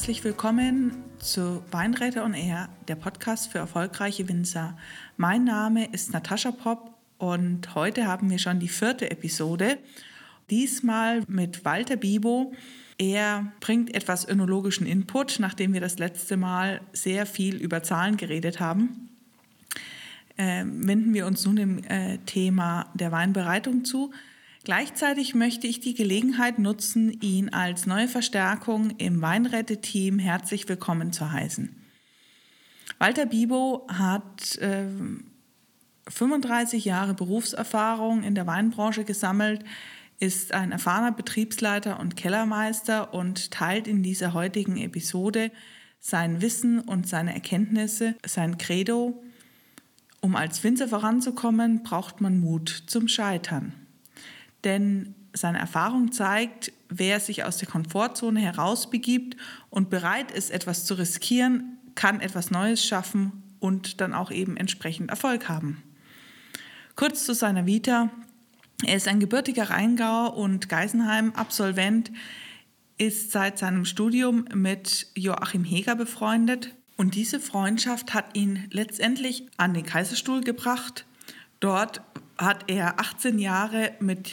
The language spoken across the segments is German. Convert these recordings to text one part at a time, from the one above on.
Herzlich willkommen zu Weinräte on Air, der Podcast für erfolgreiche Winzer. Mein Name ist Natascha Popp und heute haben wir schon die vierte Episode. Diesmal mit Walter Bibo. Er bringt etwas önologischen Input, nachdem wir das letzte Mal sehr viel über Zahlen geredet haben. Äh, wenden wir uns nun dem äh, Thema der Weinbereitung zu. Gleichzeitig möchte ich die Gelegenheit nutzen, ihn als neue Verstärkung im Weinrette-Team herzlich willkommen zu heißen. Walter Bibo hat äh, 35 Jahre Berufserfahrung in der Weinbranche gesammelt, ist ein erfahrener Betriebsleiter und Kellermeister und teilt in dieser heutigen Episode sein Wissen und seine Erkenntnisse, sein Credo. Um als Winzer voranzukommen, braucht man Mut zum Scheitern denn seine Erfahrung zeigt, wer sich aus der Komfortzone herausbegibt und bereit ist, etwas zu riskieren, kann etwas Neues schaffen und dann auch eben entsprechend Erfolg haben. Kurz zu seiner Vita. Er ist ein gebürtiger Rheingauer und Geisenheim-Absolvent, ist seit seinem Studium mit Joachim Heger befreundet und diese Freundschaft hat ihn letztendlich an den Kaiserstuhl gebracht. Dort hat er 18 Jahre mit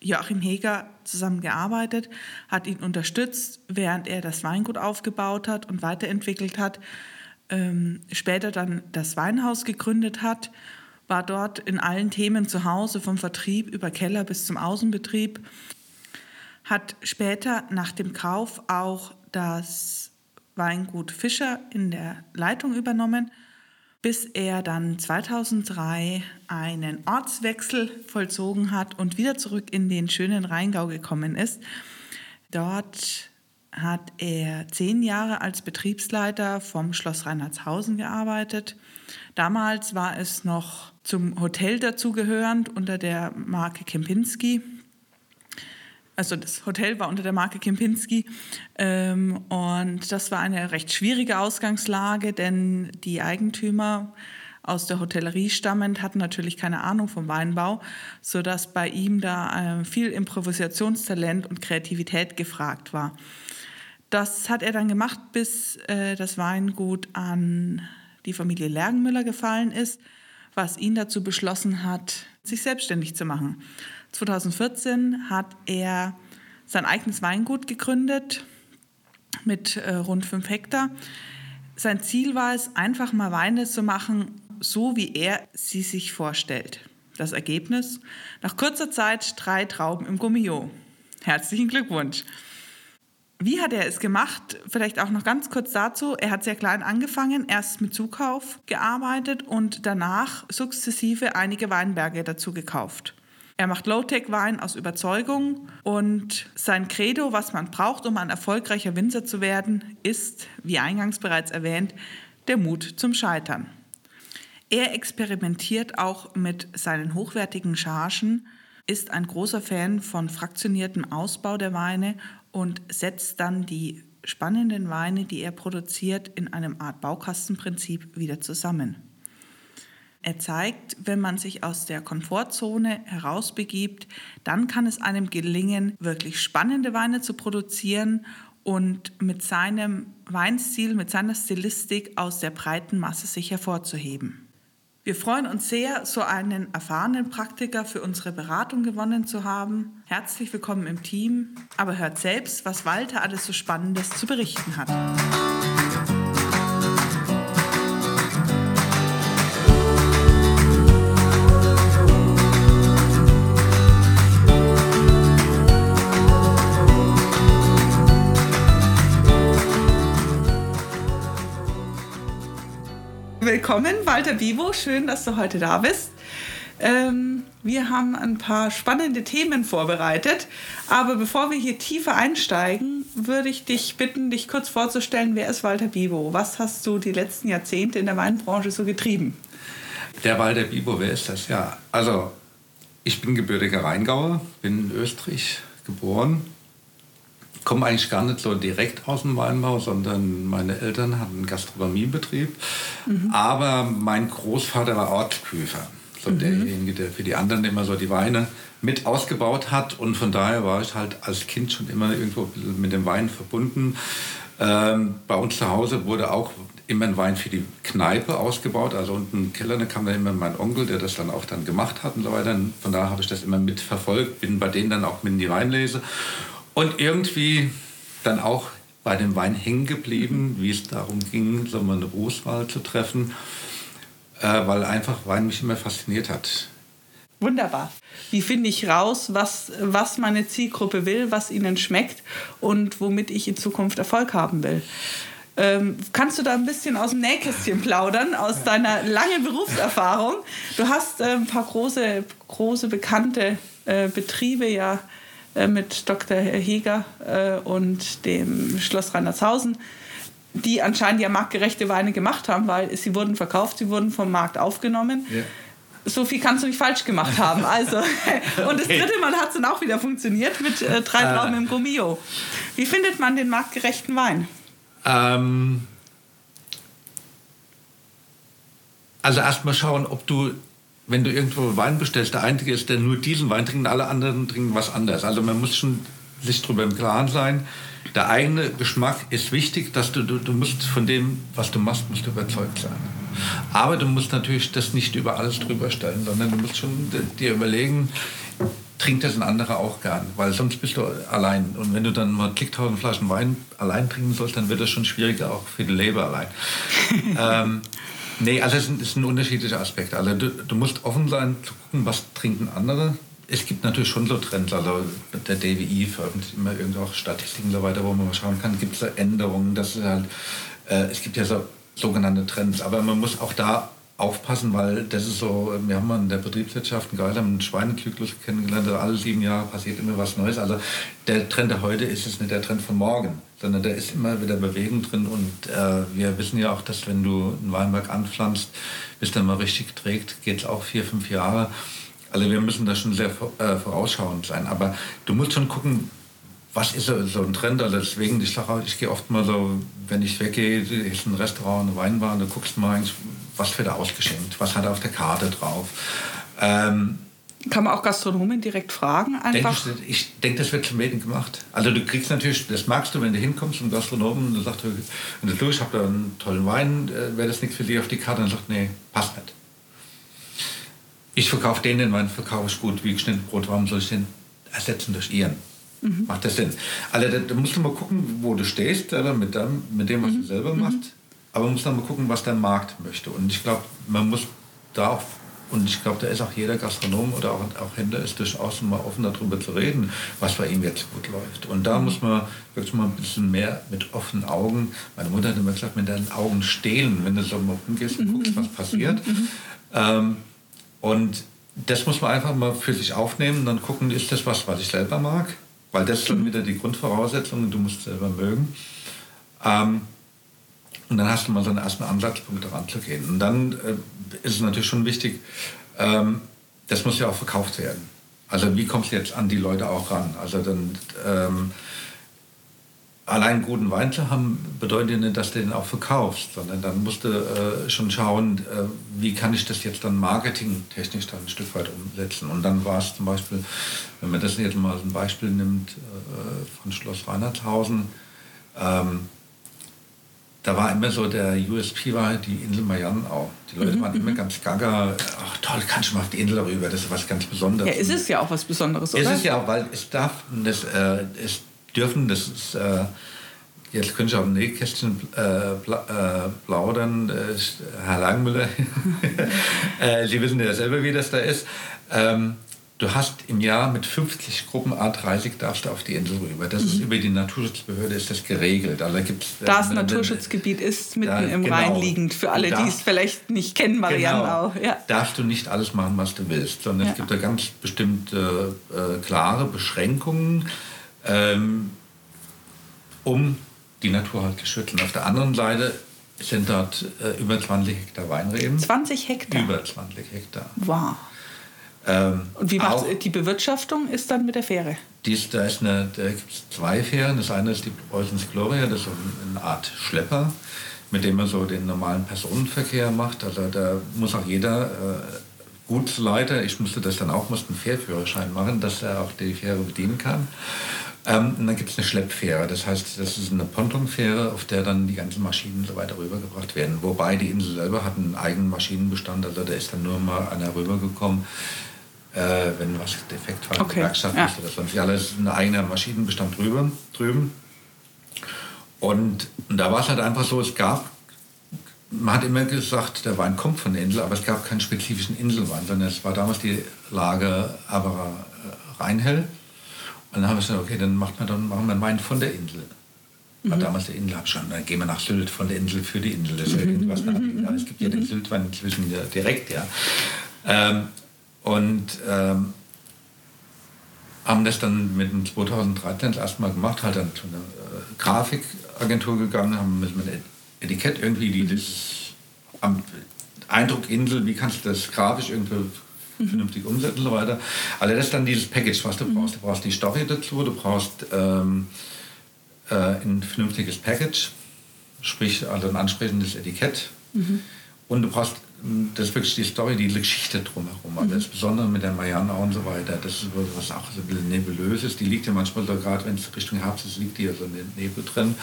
Joachim Heger zusammengearbeitet, hat ihn unterstützt, während er das Weingut aufgebaut hat und weiterentwickelt hat, ähm, später dann das Weinhaus gegründet hat, war dort in allen Themen zu Hause, vom Vertrieb über Keller bis zum Außenbetrieb, hat später nach dem Kauf auch das Weingut Fischer in der Leitung übernommen bis er dann 2003 einen Ortswechsel vollzogen hat und wieder zurück in den schönen Rheingau gekommen ist. Dort hat er zehn Jahre als Betriebsleiter vom Schloss Reinhardshausen gearbeitet. Damals war es noch zum Hotel dazugehörend unter der Marke Kempinski also das Hotel war unter der Marke Kempinski ähm, und das war eine recht schwierige Ausgangslage, denn die Eigentümer aus der Hotellerie stammend hatten natürlich keine Ahnung vom Weinbau, sodass bei ihm da äh, viel Improvisationstalent und Kreativität gefragt war. Das hat er dann gemacht, bis äh, das Weingut an die Familie Lergenmüller gefallen ist, was ihn dazu beschlossen hat, sich selbstständig zu machen. 2014 hat er sein eigenes Weingut gegründet mit äh, rund fünf Hektar. Sein Ziel war es, einfach mal Weine zu machen, so wie er sie sich vorstellt. Das Ergebnis? Nach kurzer Zeit drei Trauben im Gummio. Herzlichen Glückwunsch. Wie hat er es gemacht? Vielleicht auch noch ganz kurz dazu. Er hat sehr klein angefangen, erst mit Zukauf gearbeitet und danach sukzessive einige Weinberge dazu gekauft. Er macht Low-Tech-Wein aus Überzeugung und sein Credo, was man braucht, um ein erfolgreicher Winzer zu werden, ist, wie eingangs bereits erwähnt, der Mut zum Scheitern. Er experimentiert auch mit seinen hochwertigen Chargen, ist ein großer Fan von fraktioniertem Ausbau der Weine und setzt dann die spannenden Weine, die er produziert, in einem Art Baukastenprinzip wieder zusammen. Er zeigt, wenn man sich aus der Komfortzone herausbegibt, dann kann es einem gelingen, wirklich spannende Weine zu produzieren und mit seinem Weinstil, mit seiner Stilistik aus der breiten Masse sich hervorzuheben. Wir freuen uns sehr, so einen erfahrenen Praktiker für unsere Beratung gewonnen zu haben. Herzlich willkommen im Team, aber hört selbst, was Walter alles so Spannendes zu berichten hat. Willkommen, Walter Bibo. Schön, dass du heute da bist. Ähm, wir haben ein paar spannende Themen vorbereitet. Aber bevor wir hier tiefer einsteigen, würde ich dich bitten, dich kurz vorzustellen. Wer ist Walter Bibo? Was hast du die letzten Jahrzehnte in der Weinbranche so getrieben? Der Walter Bibo, wer ist das? Ja, also ich bin gebürtiger Rheingauer, bin in Österreich geboren, komme eigentlich gar nicht so direkt aus dem Weinbau, sondern meine Eltern hatten einen Gastronomiebetrieb. Mhm. Aber mein Großvater war Ortsprüfer. So mhm. derjenige, der für die anderen immer so die Weine mit ausgebaut hat. Und von daher war ich halt als Kind schon immer irgendwo mit dem Wein verbunden. Ähm, bei uns zu Hause wurde auch immer ein Wein für die Kneipe ausgebaut. Also unten im Keller da kam dann immer mein Onkel, der das dann auch dann gemacht hat und so weiter. Und von daher habe ich das immer mitverfolgt, bin bei denen dann auch mit in die Weinlese. Und irgendwie dann auch bei dem Wein hängen geblieben, wie es darum ging, so eine Berufswahl zu treffen, äh, weil einfach Wein mich immer fasziniert hat. Wunderbar. Wie finde ich raus, was, was meine Zielgruppe will, was ihnen schmeckt und womit ich in Zukunft Erfolg haben will? Ähm, kannst du da ein bisschen aus dem Nähkästchen plaudern, aus deiner langen Berufserfahrung? Du hast äh, ein paar große, große bekannte äh, Betriebe ja mit Dr. Heger äh, und dem Schloss Rheinlandshausen, die anscheinend ja marktgerechte Weine gemacht haben, weil sie wurden verkauft, sie wurden vom Markt aufgenommen. Ja. So viel kannst du nicht falsch gemacht haben. Also, und das dritte Mal hat es dann auch wieder funktioniert mit äh, drei äh. Trauben im Gummio. Wie findet man den marktgerechten Wein? Ähm, also erstmal schauen, ob du wenn du irgendwo Wein bestellst, der Einzige ist, der nur diesen Wein trinkt, alle anderen trinken was anderes. Also man muss schon sich darüber im Klaren sein. Der eigene Geschmack ist wichtig, dass du, du, du musst von dem, was du machst, musst du überzeugt sein. Aber du musst natürlich das nicht über alles drüber stellen, sondern du musst schon dir überlegen, trinkt das ein anderer auch gern, weil sonst bist du allein. Und wenn du dann mal klicktausend Flaschen Wein allein trinken sollst, dann wird das schon schwieriger, auch für die Leber allein. ähm, Nee, also es ist ein, ist unterschiedlicher Aspekt. Also du, du, musst offen sein zu gucken, was trinken andere. Es gibt natürlich schon so Trends. Also der DWI veröffentlicht immer irgendwelche Statistiken und so weiter, wo man mal schauen kann, gibt es da Änderungen. Das halt, äh, es gibt ja so sogenannte Trends. Aber man muss auch da aufpassen, weil das ist so, wir haben in der Betriebswirtschaft einen geheimen Schweinezyklus kennengelernt, alle sieben Jahre passiert immer was Neues. Also der Trend der heute ist jetzt nicht der Trend von morgen, sondern da ist immer wieder Bewegung drin und äh, wir wissen ja auch, dass wenn du einen Weinberg anpflanzt, bis der mal richtig trägt, geht es auch vier, fünf Jahre. Also wir müssen da schon sehr äh, vorausschauend sein, aber du musst schon gucken, was ist so, ein Trend? Also deswegen, ich sage ich gehe oft mal so, wenn ich weggehe, ist ein Restaurant, eine Weinbar, und du guckst mal was wird da ausgeschenkt, was hat er auf der Karte drauf. Ähm, kann man auch Gastronomen direkt fragen? Einfach? Denk ich, denke, das wird zum Medien gemacht. Also du kriegst natürlich, das magst du, wenn du hinkommst und Gastronomen und du sagst, wenn du ich habe da einen tollen Wein, äh, wäre das nichts für dich auf die Karte? Und dann sagt, nee, passt nicht. Ich verkaufe den, den Wein verkaufe ich gut, wie geschnitten Brot, warum soll ich den ersetzen durch ihren? Mhm. Macht das Sinn? Also da, da, musst du mal gucken, wo du stehst, mit dem, mit dem was mhm. du selber machst. Mhm. Aber man muss dann mal gucken, was der Markt möchte. Und ich glaube, man muss da auch, und ich glaube, da ist auch jeder Gastronom oder auch, auch Händler ist durchaus mal offen darüber zu reden, was bei ihm jetzt gut läuft. Und da mhm. muss man wirklich mal ein bisschen mehr mit offenen Augen, meine Mutter hat immer gesagt, mit deinen Augen stehlen, wenn du so mal hingehst und guckst, was passiert. Mhm. Ähm, und das muss man einfach mal für sich aufnehmen und dann gucken, ist das was, was ich selber mag? Weil das ist dann wieder die Grundvoraussetzung, du musst selber mögen. Ähm, und dann hast du mal so einen ersten Ansatzpunkt daran zu gehen. Und dann äh, ist es natürlich schon wichtig, ähm, das muss ja auch verkauft werden. Also wie kommst du jetzt an die Leute auch ran? Also dann ähm, allein guten Wein zu haben, bedeutet nicht, dass du den auch verkaufst, sondern dann musst du äh, schon schauen, äh, wie kann ich das jetzt dann marketingtechnisch dann ein Stück weit umsetzen. Und dann war es zum Beispiel, wenn man das jetzt mal als ein Beispiel nimmt, äh, von Schloss Reinhardshausen, ähm, da war immer so, der USP war die Insel Marianenau. Die Leute mhm, waren immer mhm. ganz gaga, ach toll, kannst du mal auf die Insel rüber, das ist was ganz Besonderes. Ja, ist es ja auch was Besonderes, oder? Ist es ja auch, weil es darf, das, äh, es dürfen, das ist, äh, jetzt könnte ich auf dem Nähkästchen äh, äh, plaudern, äh, Herr Langmüller, äh, Sie wissen ja selber, wie das da ist. Ähm, Du hast im Jahr mit 50 Gruppen A30 darfst du auf die Insel rüber. Das mhm. ist über die Naturschutzbehörde ist das geregelt. Also gibt's, das äh, Naturschutzgebiet ist mitten da, im genau. Rhein liegend, für alle, die es vielleicht nicht kennen, Marianenau. Genau, ja. Darfst du nicht alles machen, was du willst, sondern ja. es gibt da ganz bestimmte äh, klare Beschränkungen, ähm, um die Natur halt zu schützen. Auf der anderen Seite sind dort äh, über 20 Hektar Weinreben. 20 Hektar? Über 20 Hektar. Wow. Ähm, und wie macht die Bewirtschaftung ist dann mit der Fähre? Dies, da ist eine, da gibt es zwei Fähren. Das eine ist die Preußens Gloria, das ist eine Art Schlepper, mit dem man so den normalen Personenverkehr macht. Also da muss auch jeder äh, Gutsleiter, ich musste das dann auch, musste einen Fährführerschein machen, dass er auch die Fähre bedienen kann. Ähm, und dann gibt es eine Schleppfähre. Das heißt, das ist eine Pontonfähre, auf der dann die ganzen Maschinen so weiter rübergebracht werden. Wobei die Insel selber hat einen eigenen Maschinenbestand. Also da ist dann nur mal einer rübergekommen, äh, wenn was defekt war, okay. Werkstatt ja. oder sonst. Ist ein eigener Maschinenbestand drüber, drüben. Und, und da war es halt einfach so, es gab man hat immer gesagt, der Wein kommt von der Insel, aber es gab keinen spezifischen Inselwein, sondern es war damals die Lage aber äh, Rheinhell. Und dann haben wir gesagt, okay, dann, macht man, dann machen wir einen Wein von der Insel. War mhm. damals der Inselabstand. Dann gehen wir nach Sylt von der Insel für die Insel. Das ja irgendwas mhm. Es gibt ja den Syltwein inzwischen ja direkt, ja. Ähm, und ähm, haben das dann mit dem 2013 das erste Mal gemacht, halt dann zu einer äh, Grafikagentur gegangen, haben mit, mit Etikett irgendwie, die das am Eindruck Insel, wie kannst du das grafisch irgendwie vernünftig umsetzen und so weiter. Also das ist dann dieses Package, was du mhm. brauchst. Du brauchst die Story dazu, du brauchst ähm, äh, ein vernünftiges Package, sprich also ein ansprechendes Etikett. Mhm. Und du brauchst, das ist wirklich die Story, die Geschichte drumherum. Also das Besondere mit der Marianne und so weiter, das ist was auch so ein bisschen nebulös ist. Die liegt ja manchmal so, gerade wenn es Richtung Herbst ist, liegt die ja so in den Nebel drin.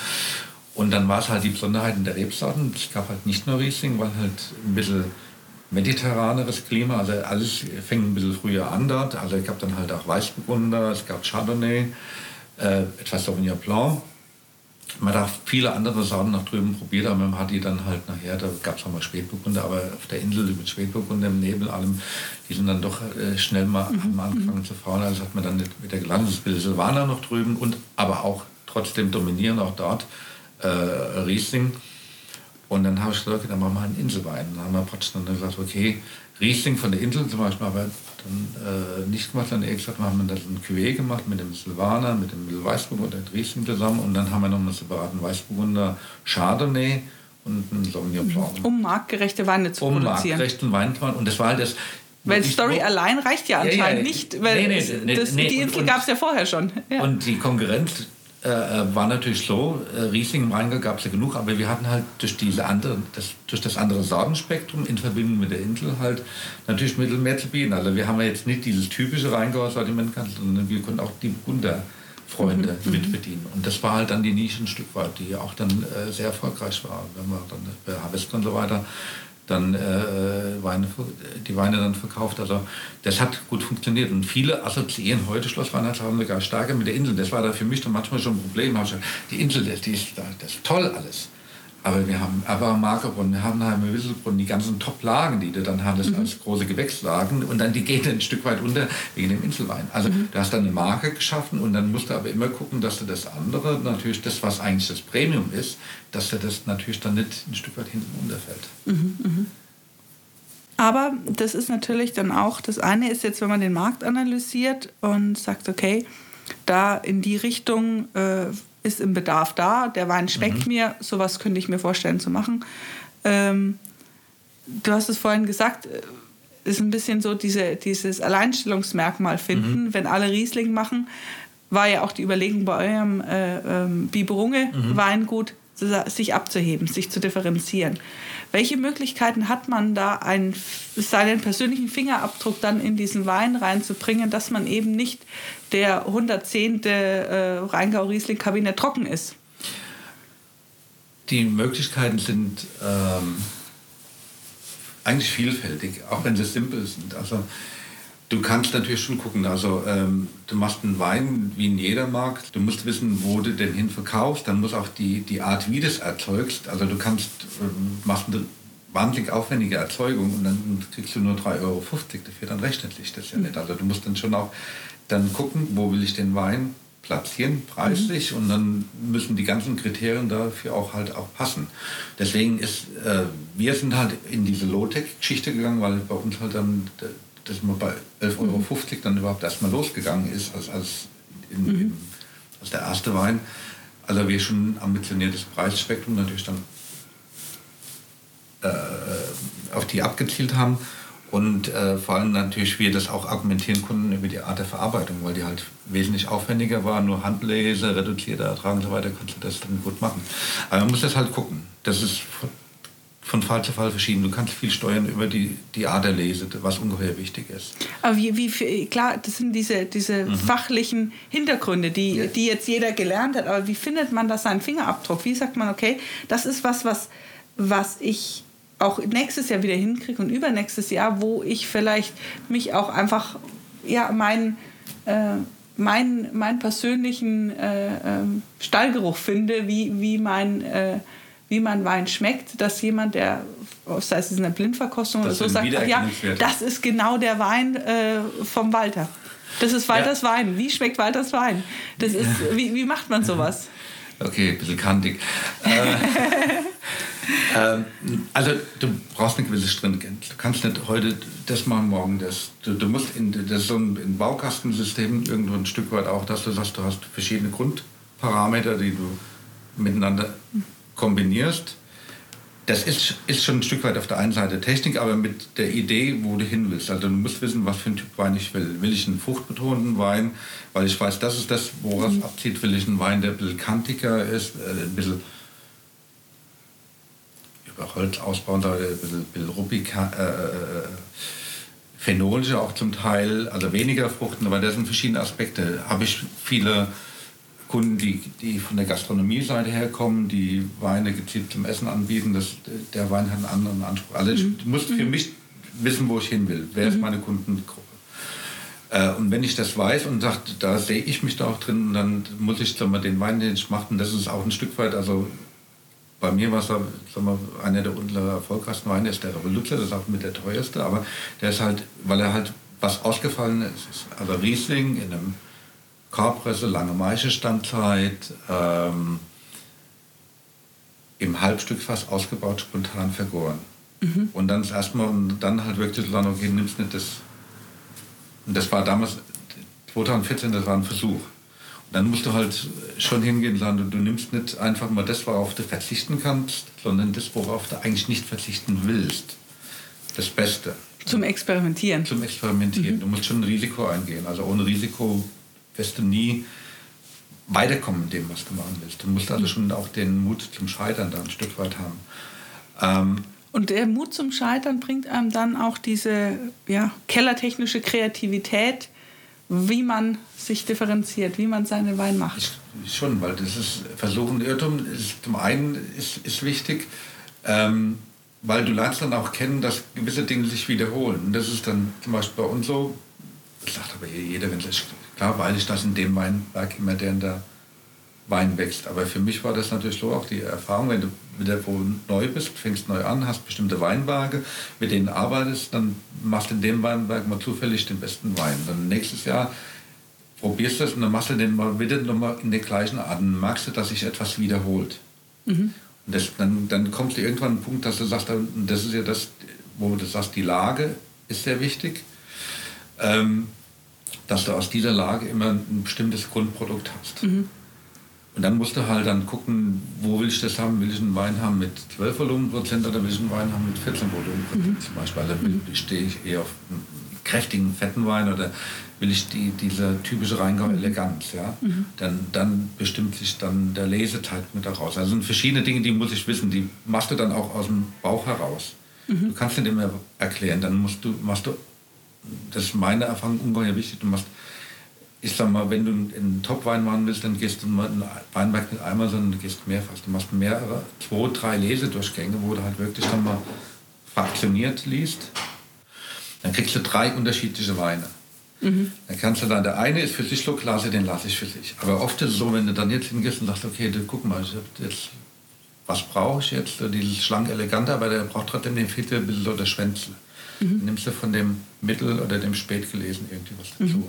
Und dann war es halt die Besonderheit in der Rebsorten. Es gab halt nicht nur Riesling, weil halt ein bisschen mediterraneres Klima, also alles fängt ein bisschen früher an dort. Also es gab dann halt auch Weißburgunder, es gab Chardonnay, äh, etwas Sauvignon Blanc. Man hat viele andere Sorten noch drüben probiert, aber man hat die dann halt nachher, da gab es auch mal Spätburgunder, aber auf der Insel mit Spätburgunder im Nebel, allem, die sind dann doch äh, schnell mal mhm. angefangen zu fahren. Also hat man dann mit der gelandet, das Silvaner noch drüben und aber auch trotzdem dominieren auch dort äh, Riesling. Und dann habe ich gesagt, okay, dann machen wir einen Inselwein. Dann haben wir praktisch dann gesagt, okay, Riesling von der Insel zum Beispiel, aber dann äh, nicht gemacht, sondern eher gesagt, haben wir dann ein Cuvée gemacht mit dem Silvaner, mit dem Weißburgunder und Riesling zusammen. Und dann haben wir noch einen separaten Weißburgunder Chardonnay und einen Sauvignon Blanc. Um marktgerechte Weine zu um produzieren. Um marktgerechten Wein zu machen. Und das war halt das... Weil Story allein reicht ja anscheinend ja, ja, nicht, weil nee, nee, nee, das, die Insel gab es ja vorher schon. Ja. Und die Konkurrenz äh, äh, war natürlich so, äh, Riesling im Rheingau gab es ja genug, aber wir hatten halt durch, diese andere, das, durch das andere Sortenspektrum in Verbindung mit der Insel halt natürlich Mittel mehr zu bieten. Also wir haben ja jetzt nicht dieses typische Rheingauer Sortiment gehabt, sondern wir konnten auch die Burgunder-Freunde mhm. mit bedienen. Und das war halt dann die Nische ein Stück weit, die auch dann äh, sehr erfolgreich war. Wenn wir dann bei Harvest und so weiter dann äh, Weine, die Weine dann verkauft. Also das hat gut funktioniert. Und viele assoziieren heute Schloss Weinheitshafen sogar stärker mit der Insel. Das war da für mich dann manchmal schon ein Problem. Die Insel, die ist, das ist toll alles. Aber wir haben aber Markerbrunnen, wir haben Heimer Wisselbrunnen, die ganzen Top-Lagen, die du dann hattest mhm. als große Gewächslagen und dann die gehen ein Stück weit unter wegen dem Inselwein. Also mhm. du hast dann eine Marke geschaffen und dann musst du aber immer gucken, dass du das andere, natürlich das, was eigentlich das Premium ist, dass du das natürlich dann nicht ein Stück weit hinten unterfällt. Mhm, mhm. Aber das ist natürlich dann auch, das eine ist jetzt, wenn man den Markt analysiert und sagt, okay, da in die Richtung äh, ist im Bedarf da, der Wein schmeckt mhm. mir, sowas könnte ich mir vorstellen zu machen. Ähm, du hast es vorhin gesagt, äh, ist ein bisschen so diese, dieses Alleinstellungsmerkmal finden, mhm. wenn alle Riesling machen, war ja auch die Überlegung bei eurem äh, ähm, Biberunge mhm. Sich abzuheben, sich zu differenzieren. Welche Möglichkeiten hat man da, einen, seinen persönlichen Fingerabdruck dann in diesen Wein reinzubringen, dass man eben nicht der 110. Äh, Rheingau-Riesling-Kabinett trocken ist? Die Möglichkeiten sind ähm, eigentlich vielfältig, auch wenn sie simpel sind. Also Du kannst natürlich schon gucken, also ähm, du machst einen Wein, wie in jeder Markt. Du musst wissen, wo du den hin verkaufst. Dann muss auch die, die Art, wie du es erzeugst. Also du kannst, ähm, machst eine wahnsinnig aufwendige Erzeugung und dann kriegst du nur 3,50 Euro dafür. Dann rechnet sich das ja nicht. Also du musst dann schon auch dann gucken, wo will ich den Wein platzieren, preislich. Mhm. Und dann müssen die ganzen Kriterien dafür auch halt auch passen. Deswegen ist, äh, wir sind halt in diese Low-Tech-Geschichte gegangen, weil bei uns halt dann dass man bei 11,50 Euro dann überhaupt erstmal losgegangen ist, als, als, in, mhm. in, als der erste Wein. Also wir schon ein ambitioniertes Preisspektrum natürlich dann äh, auf die abgezielt haben. Und äh, vor allem natürlich wir das auch argumentieren konnten über die Art der Verarbeitung, weil die halt wesentlich aufwendiger war, nur Handlese, reduzierter Ertrag und so weiter, kannst du das dann gut machen. Aber man muss das halt gucken. Das ist von Fall zu Fall verschieden. Du kannst viel steuern über die, die Art der Lese, was ungeheuer wichtig ist. Aber wie, wie klar, das sind diese, diese mhm. fachlichen Hintergründe, die, ja. die jetzt jeder gelernt hat. Aber wie findet man das seinen Fingerabdruck? Wie sagt man, okay, das ist was, was, was ich auch nächstes Jahr wieder hinkriege und übernächstes Jahr, wo ich vielleicht mich auch einfach, ja, mein, äh, mein, mein persönlichen äh, äh, Stallgeruch finde, wie, wie mein äh, wie man Wein schmeckt, dass jemand, der, sei es in der Blindverkostung das oder so, sagt, ach ja, das ist genau der Wein äh, vom Walter. Das ist Walters ja. Wein. Wie schmeckt Walters Wein? Das ist, wie, wie macht man sowas? Okay, ein bisschen kantig. äh, äh, also du brauchst eine gewisse Stringenz. Du kannst nicht heute das machen, morgen das. Du, du musst in, das so ein, ein Baukastensystem irgendwo ein Stück weit auch, dass du sagst, du hast verschiedene Grundparameter, die du miteinander kombinierst, das ist, ist schon ein Stück weit auf der einen Seite Technik, aber mit der Idee, wo du hin willst. Also du musst wissen, was für ein Typ Wein ich will. Will ich einen fruchtbetonten Wein, weil ich weiß, das ist das, woraus mhm. abzieht. Will ich einen Wein, der ein bisschen kantiger ist, äh, ein bisschen über Holz ausbauen, ein bisschen, bisschen ruppig, äh, äh, äh, phenolischer auch zum Teil, also weniger Fruchten, aber das sind verschiedene Aspekte. Habe ich viele Kunden, die, die von der Gastronomie-Seite herkommen, die Weine gezielt zum Essen anbieten. Das, der Wein hat einen anderen Anspruch. Also ich mhm. muss für mhm. mich wissen, wo ich hin will. Wer mhm. ist meine Kundengruppe? Äh, und wenn ich das weiß und sage, da sehe ich mich da auch drin, dann muss ich sag mal, den Wein, den ich mache, und das ist auch ein Stück weit, also bei mir war es sag mal, einer der erfolgreichsten Weine, ist der Revoluzer, das ist auch mit der teuerste, aber der ist halt, weil er halt was ausgefallen ist. Also Riesling in einem Korpresse, lange Maischestandzeit, ähm, im Halbstückfass ausgebaut, spontan vergoren. Mhm. Und dann erstmal und dann halt wirklich zu sagen, okay, nimmst nicht das. Und das war damals, 2014, das war ein Versuch. Und dann musst du halt schon hingehen und sagen, du, du nimmst nicht einfach mal das, worauf du verzichten kannst, sondern das, worauf du eigentlich nicht verzichten willst. Das Beste. Zum Experimentieren. Zum Experimentieren. Mhm. Du musst schon ein Risiko eingehen. Also ohne Risiko wirst du nie weiterkommen in dem, was du machen willst. Du musst also schon auch den Mut zum Scheitern da ein Stück weit haben. Ähm, und der Mut zum Scheitern bringt einem dann auch diese ja, kellertechnische Kreativität, wie man sich differenziert, wie man seinen Wein macht. Schon, weil das ist Versuchen, Irrtum ist zum einen ist, ist wichtig, ähm, weil du lernst dann auch kennen, dass gewisse Dinge sich wiederholen. Und das ist dann zum Beispiel bei uns so, das sagt aber jeder, wenn es klar weiß ich, dass in dem Weinberg immer der in der Wein wächst. Aber für mich war das natürlich so auch die Erfahrung, wenn du wieder wo neu bist, fängst neu an, hast bestimmte Weinberge, mit denen arbeitest, dann machst du in dem Weinberg mal zufällig den besten Wein. Dann nächstes Jahr probierst du das und dann machst du den mal wieder nochmal in der gleichen Art. Dann merkst du, dass sich etwas wiederholt. Mhm. Und das, dann, dann kommst du irgendwann an einen Punkt, dass du sagst, das ist ja das, wo du sagst, die Lage ist sehr wichtig. Ähm, dass du aus dieser Lage immer ein bestimmtes Grundprodukt hast. Mhm. Und dann musst du halt dann gucken, wo will ich das haben? Will ich einen Wein haben mit 12 Volumenprozent oder will ich einen Wein haben mit 14 Volumenprozent mhm. zum Beispiel? Also mhm. stehe ich eher auf einen kräftigen, fetten Wein oder will ich die, diese typische Rheingau-Eleganz? Ja? Mhm. Dann, dann bestimmt sich dann der Leseteig mit daraus. Also sind verschiedene Dinge, die muss ich wissen, die machst du dann auch aus dem Bauch heraus. Mhm. Du kannst nicht immer erklären, dann musst du, machst du das ist meine Erfahrung ungeheuer wichtig. Du machst, ich sag mal, wenn du einen Top-Wein machen willst, dann gehst du mal einen Weinberg nicht einmal, sondern du gehst mehrfach. Du machst mehrere, zwei, drei Lesedurchgänge, wo du halt wirklich dann mal fraktioniert liest. Dann kriegst du drei unterschiedliche Weine. Mhm. Dann kannst du dann, der eine ist für sich so klasse, den lasse ich für sich. Aber oft ist es so, wenn du dann jetzt hingehst und sagst, okay, du, guck mal, ich jetzt, was brauche ich jetzt? Dieses schlank elegante, aber der braucht trotzdem den Viertel, ein bisschen so der Schwänzle. Mhm. Nimmst du von dem Mittel- oder dem Spätgelesen irgendwie was dazu. Mhm.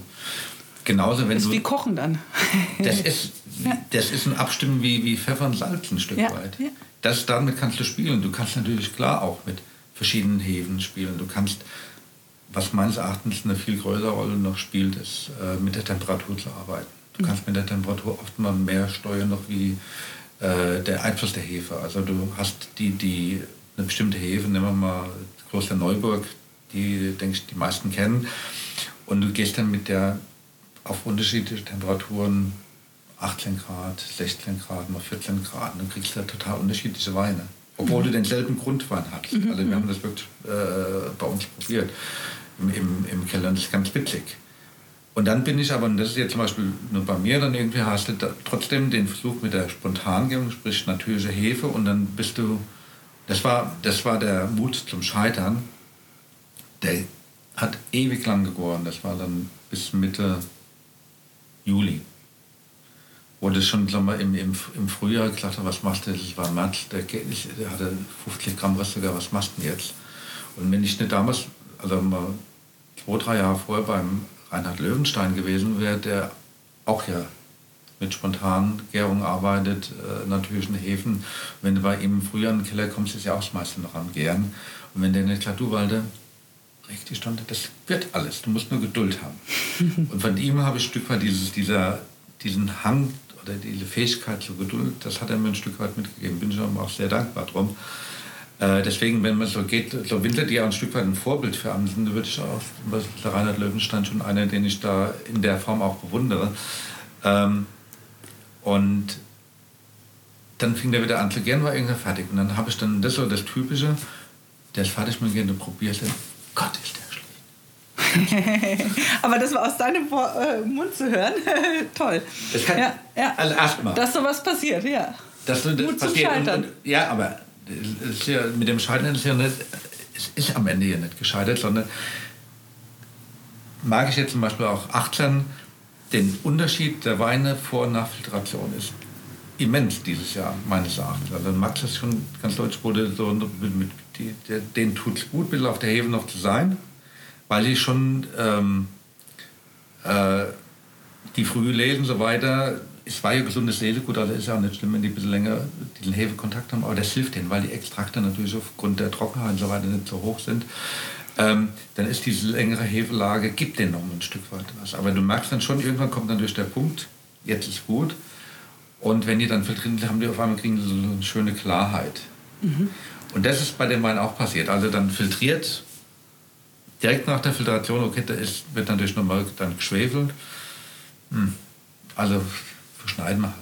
Genauso, wenn das ist du, wie Kochen dann. das, ist, das ist ein Abstimmen wie, wie Pfeffer und Salz ein Stück ja. weit. Ja. Das, damit kannst du spielen. Du kannst natürlich klar auch mit verschiedenen Hefen spielen. Du kannst, was meines Erachtens eine viel größere Rolle noch spielt, ist äh, mit der Temperatur zu arbeiten. Du kannst mit der Temperatur oft mal mehr steuern noch wie äh, der Einfluss der Hefe. Also du hast die, die eine bestimmte Hefe, nehmen wir mal Kloster Neuburg, die, denke ich, die meisten kennen. Und du gehst dann mit der auf unterschiedliche Temperaturen, 18 Grad, 16 Grad, mal 14 Grad, und dann kriegst du da total unterschiedliche Weine. obwohl mhm. du denselben Grundwein hast. Mhm. Also wir haben das wirklich äh, bei uns probiert im, im, im Keller und das ist ganz witzig. Und dann bin ich aber, und das ist jetzt zum Beispiel nur bei mir, dann irgendwie hast du trotzdem den Versuch mit der Spontangebung, sprich natürliche Hefe und dann bist du, das war, das war der Mut zum Scheitern, der hat ewig lang gegoren, das war dann bis Mitte Juli. Wo das schon sagen wir, im, im, im Frühjahr gesagt was machst du, das war März, der, der hatte 50 Gramm Röstiger, was machst du denn jetzt? Und wenn ich nicht damals, also mal zwei, drei Jahre vorher beim Reinhard Löwenstein gewesen wäre, der auch ja mit spontanen Gärung arbeitet, äh, natürlichen Hefen. Wenn du bei ihm im Frühjahr in den Keller kommst, ist ja auch das meiste noch am Gären. Und wenn der nicht sagt, du Walde, richtig Stunde, das wird alles, du musst nur Geduld haben. Und von ihm habe ich ein Stück weit dieses, dieser, diesen Hang oder diese Fähigkeit zur Geduld, das hat er mir ein Stück weit mitgegeben. Bin ich auch sehr dankbar drum. Äh, deswegen, wenn man so geht, so Winter, die auch ein Stück weit ein Vorbild für andere sind, würde ich auch, der Reinhard Löwenstein schon einer, den ich da in der Form auch bewundere. Ähm, und dann fing der wieder an zu gern, war irgendwann fertig. Und dann habe ich dann, das so das Typische, der ist fertig mit gehen, du probierst den, Gott ist der schlecht. Aber das war aus deinem äh, Mund zu hören, toll. Das kann, ja, ja. Also erstmal. Dass sowas passiert, ja. Dass du das Mut passiert. Und, und, ja, aber ja, mit dem Scheitern ist ja nicht, es ist am Ende ja nicht gescheitert, sondern mag ich jetzt zum Beispiel auch 18, den Unterschied der Weine vor und nach Filtration ist immens dieses Jahr, meines Erachtens. Also Max ist schon ganz deutsch wurde so mit, mit die, der, den tut es gut, ein auf der Hefe noch zu sein, weil ich schon ähm, äh, die früh lesen und so weiter es war ja gesundes Lesegut, also ist ja auch nicht schlimm, wenn die ein bisschen länger diesen Hefekontakt haben, aber das hilft denen, weil die Extrakte natürlich aufgrund der Trockenheit und so weiter nicht so hoch sind. Ähm, dann ist diese längere Hefelage, gibt denen noch ein Stück weit was. Aber du merkst dann schon, irgendwann kommt natürlich der Punkt, jetzt ist gut. Und wenn die dann filtrieren, haben die auf einmal kriegen so eine schöne Klarheit. Mhm. Und das ist bei dem Wein auch passiert. Also dann filtriert, direkt nach der Filtration, okay, da ist, wird natürlich nochmal dann geschwefelt. Hm. Also schneiden wir halt.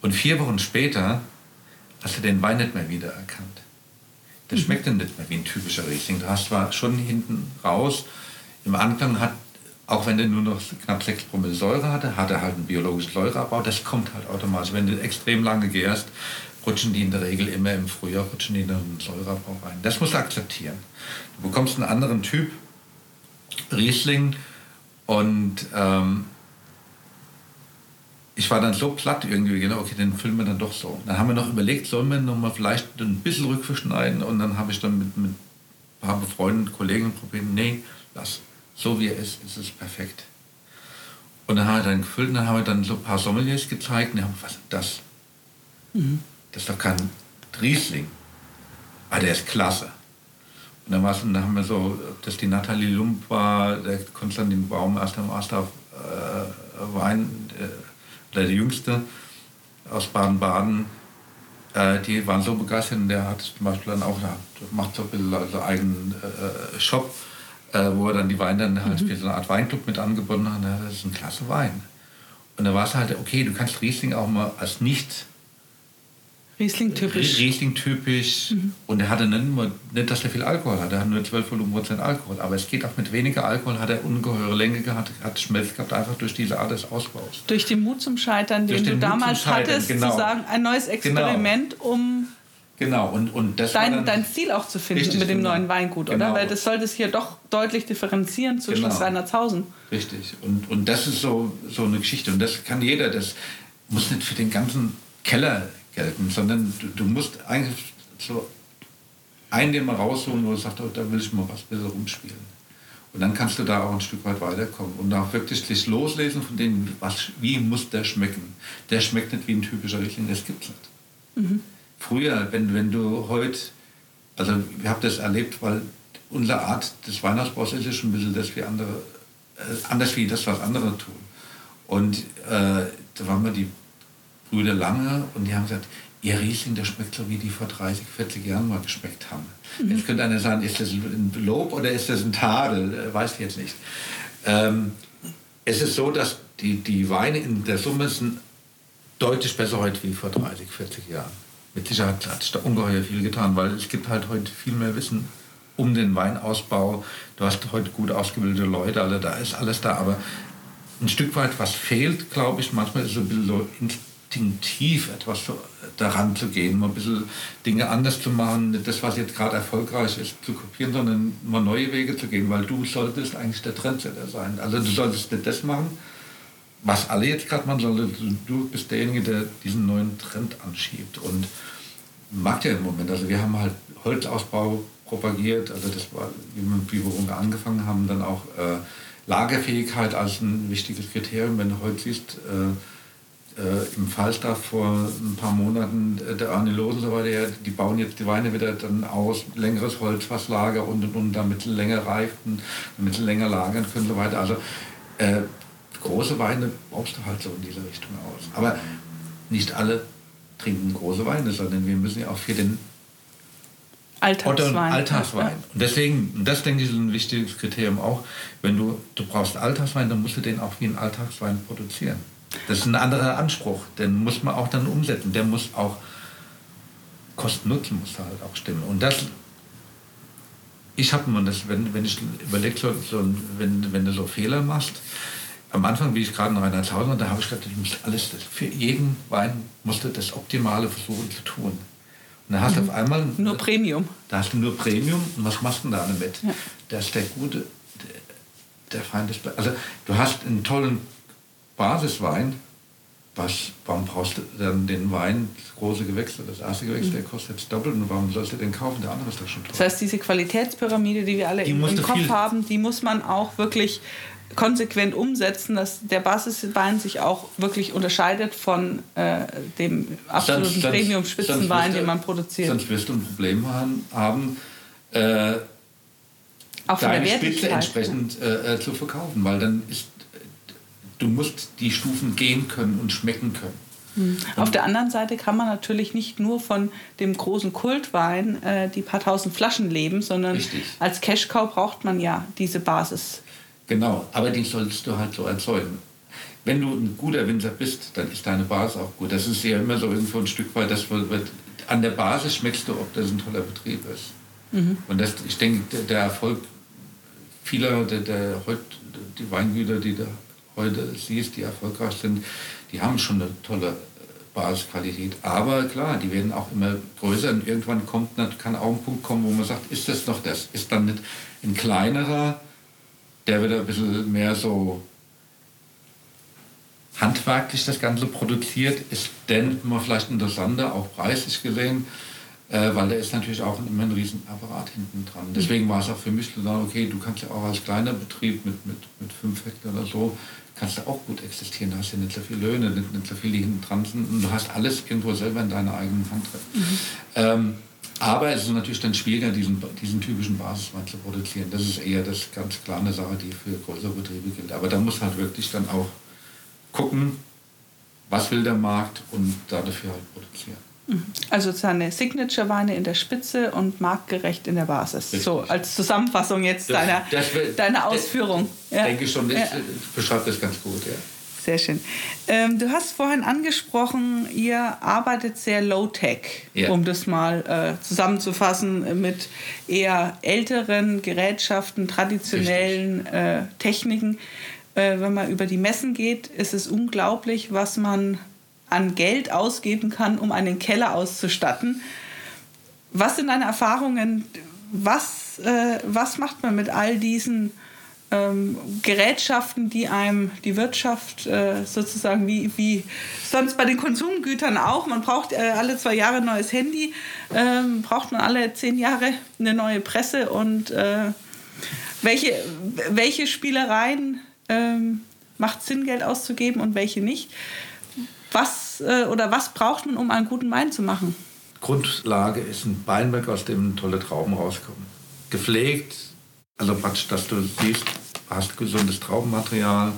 Und vier Wochen später hast du den Wein nicht mehr wiedererkannt. Der mhm. schmeckt dann nicht mehr wie ein typischer Riesling. Du hast zwar schon hinten raus, im Anklang hat, auch wenn der nur noch knapp 6 Promille Säure hatte, hat er halt einen biologischen Säureabbau. Das kommt halt automatisch. Wenn du extrem lange gärst, rutschen die in der Regel immer im Frühjahr, rutschen die in einen Säureabbau rein. Das musst du akzeptieren. Du bekommst einen anderen Typ Riesling und ähm, ich war dann so platt irgendwie, genau, okay, den filmen wir dann doch so. Dann haben wir noch überlegt, sollen wir noch mal vielleicht ein bisschen rückverschneiden und dann habe ich dann mit, mit ein paar befreundeten Kollegen probiert, nee, lass, so wie er ist, ist es perfekt. Und dann haben wir dann gefüllt und dann haben wir dann so ein paar Sommeliers gezeigt und die haben was ist das? Mhm. Das ist doch kein Riesling. Aber der ist klasse. Und dann, und dann haben wir so, dass die Nathalie Lump war, der Konstantin Baum, erster Master äh, Wein, äh, der Jüngste aus Baden-Baden, äh, die waren so begeistert und der hat zum Beispiel dann auch, macht so ein bisschen also eigenen äh, Shop, äh, wo er dann die Weine dann halt mhm. für so eine Art Weinclub mit angebunden hat. Das ist ein klasse Wein. Und da war es halt, okay, du kannst Riesling auch mal als nicht Riesling-typisch. Riesling-typisch. Mhm. Und er hatte nicht, nur, nicht, dass er viel Alkohol hat, er hat nur 12 Volumenprozent Alkohol. Aber es geht auch mit weniger Alkohol, hat er ungeheure Länge gehabt, hat Schmelz gehabt, einfach durch diese Art des Ausbaus. Durch den Mut zum Scheitern, den, den du damals hattest, genau. zu sagen, ein neues genau. Experiment, genau. um Genau, und, und das dein, dein Ziel auch zu finden mit dem genau. neuen Weingut, genau. oder? Weil das sollte es hier doch deutlich differenzieren zwischen genau. Reinhardshausen. Richtig, und, und das ist so, so eine Geschichte. Und das kann jeder, das muss nicht für den ganzen Keller gelten, sondern du, du musst eigentlich so einen den mal rausholen, wo du sagst, oh, da will ich mal was besser rumspielen. Und dann kannst du da auch ein Stück weit weiterkommen und auch wirklich sich loslesen von dem, was, wie muss der schmecken. Der schmeckt nicht wie ein typischer Riesling, das gibt es nicht. Mhm. Früher, wenn, wenn du heute, also ich habe das erlebt, weil unsere Art des Weihnachtsbaus ist ja schon ein bisschen das wie andere, äh, anders wie das, was andere tun. Und äh, da waren wir die Brüder Lange und die haben gesagt, ihr Riesling, der schmeckt so, wie die vor 30, 40 Jahren mal geschmeckt haben. Mhm. Jetzt könnte einer sagen, ist das ein Lob oder ist das ein Tadel? Äh, weiß ich jetzt nicht. Ähm, es ist so, dass die, die Weine in der Summe sind deutlich besser heute wie vor 30, 40 Jahren. mit Sicherheit hat sich da ungeheuer viel getan, weil es gibt halt heute viel mehr Wissen um den Weinausbau. Du hast heute gut ausgebildete Leute, also da ist alles da, aber ein Stück weit was fehlt, glaube ich. Manchmal ist es ein bisschen so instinktiv etwas daran zu gehen, mal ein bisschen Dinge anders zu machen, nicht das, was jetzt gerade erfolgreich ist, zu kopieren, sondern mal neue Wege zu gehen, weil du solltest eigentlich der Trendsetter sein. Also du solltest nicht das machen, was alle jetzt gerade machen, sondern du bist derjenige, der diesen neuen Trend anschiebt. Und macht ja im Moment. Also wir haben halt Holzausbau propagiert, also das war, wie wir angefangen haben, dann auch äh, Lagerfähigkeit als ein wichtiges Kriterium. Wenn du heute siehst, äh, äh, im Falstaff vor ein paar Monaten, äh, der Arne Losen so weiter, die bauen jetzt die Weine wieder dann aus, längeres Holzfasslager und und und, damit sie länger reifen, damit sie länger lagern können und so weiter. Also äh, große Weine brauchst du halt so in diese Richtung aus. Aber nicht alle trinken große Weine, sondern wir müssen ja auch für den Alltagswein. Alltagswein. Ja. Und deswegen, und das denke ich ist ein wichtiges Kriterium auch, wenn du, du brauchst Alltagswein, dann musst du den auch wie ein Alltagswein produzieren. Das ist ein anderer Anspruch, den muss man auch dann umsetzen. Der muss auch, Kosten-Nutzen muss halt auch stimmen. Und das, ich habe mir das, wenn, wenn ich überlege, so, wenn, wenn du so Fehler machst, am Anfang, wie ich gerade in Rheinlandshausen, da habe ich gedacht, ich muss alles, für jeden Wein musste das Optimale versuchen zu tun. Und dann hast du mhm. auf einmal... Nur Premium. Da hast du nur Premium und was machst du da damit? Ja. Das ist der gute, der, der Feind des... Also du hast einen tollen Basiswein, was, warum brauchst du dann den Wein, das große Gewächs, das erste Gewächs, mhm. der kostet jetzt doppelt und warum sollst du den kaufen? Der andere ist doch schon toll. Das heißt, diese Qualitätspyramide, die wir alle die im, im Kopf haben, die muss man auch wirklich konsequent umsetzen, dass der Basiswein sich auch wirklich unterscheidet von äh, dem absoluten Premium-Spitzenwein, den man produziert. Sonst wirst du ein Problem haben, äh, auch deine Spitze entsprechend äh, äh, zu verkaufen, weil dann ist, du musst die Stufen gehen können und schmecken können. Hm. Auf der anderen Seite kann man natürlich nicht nur von dem großen Kultwein äh, die paar tausend Flaschen leben, sondern Richtig. als Cash-Cow braucht man ja diese Basis. Genau, aber die solltest du halt so erzeugen. Wenn du ein guter Winzer bist, dann ist deine Basis auch gut. Das ist ja immer so irgendwo ein Stück weit, das wird, an der Basis schmeckst du, ob das ein toller Betrieb ist. Mhm. Und das, ich denke, der, Erfolg vieler, der, der, die Weingüter, die du heute siehst, die erfolgreich sind, die haben schon eine tolle Basisqualität. Aber klar, die werden auch immer größer und irgendwann kommt, kann auch ein Punkt kommen, wo man sagt, ist das noch das? Ist dann nicht ein kleinerer der wird ein bisschen mehr so handwerklich das Ganze produziert, ist denn immer vielleicht interessanter, auch preislich gesehen, äh, weil da ist natürlich auch immer ein Riesenapparat hinten dran. Deswegen war es auch für mich zu sagen, okay, du kannst ja auch als kleiner Betrieb mit, mit, mit fünf Hektar oder so, kannst du auch gut existieren, du hast ja nicht so viele Löhne, nicht, nicht so viele, die hinten dran sind und du hast alles irgendwo selber in deiner eigenen Hand drin. Mhm. Ähm, aber es ist natürlich dann schwieriger, diesen, diesen typischen Basiswein zu produzieren. Das ist eher das ganz klar eine Sache, die für größere Betriebe gilt. Aber da muss halt wirklich dann auch gucken, was will der Markt und dafür halt produzieren. Also seine Signature-Weine in der Spitze und marktgerecht in der Basis. So als Zusammenfassung jetzt das, deiner, das, deiner Ausführung. Ich ja. denke schon, das ja. beschreibt das ganz gut. Ja. Sehr schön. Ähm, du hast vorhin angesprochen, ihr arbeitet sehr low-tech, ja. um das mal äh, zusammenzufassen, mit eher älteren Gerätschaften, traditionellen äh, Techniken. Äh, wenn man über die Messen geht, ist es unglaublich, was man an Geld ausgeben kann, um einen Keller auszustatten. Was sind deine Erfahrungen? Was, äh, was macht man mit all diesen ähm, Gerätschaften, die einem die Wirtschaft äh, sozusagen wie, wie sonst bei den Konsumgütern auch, man braucht äh, alle zwei Jahre ein neues Handy, ähm, braucht man alle zehn Jahre eine neue Presse und äh, welche, welche Spielereien ähm, macht Sinn, Geld auszugeben und welche nicht? Was äh, oder was braucht man, um einen guten Wein zu machen? Grundlage ist ein Weinberg, aus dem tolle Trauben rauskommen. Gepflegt, also praktisch, dass du siehst, hast gesundes Traubenmaterial,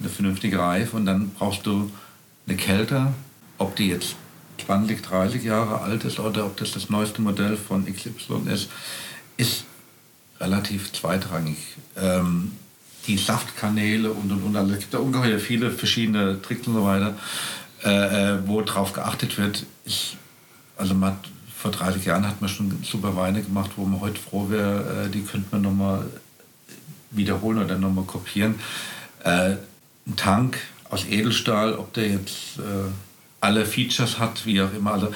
eine vernünftige Reife und dann brauchst du eine Kälte, ob die jetzt 20, 30 Jahre alt ist oder ob das das neueste Modell von XY ist, ist relativ zweitrangig. Ähm, die Saftkanäle und und und, es gibt da ungeheuer viele verschiedene Tricks und so weiter, äh, äh wo drauf geachtet wird, ist also man vor 30 Jahren hat man schon super Weine gemacht, wo man heute froh wäre, äh, die könnte man nochmal wiederholen oder nochmal kopieren. Äh, ein Tank aus Edelstahl, ob der jetzt äh, alle Features hat, wie auch immer. Also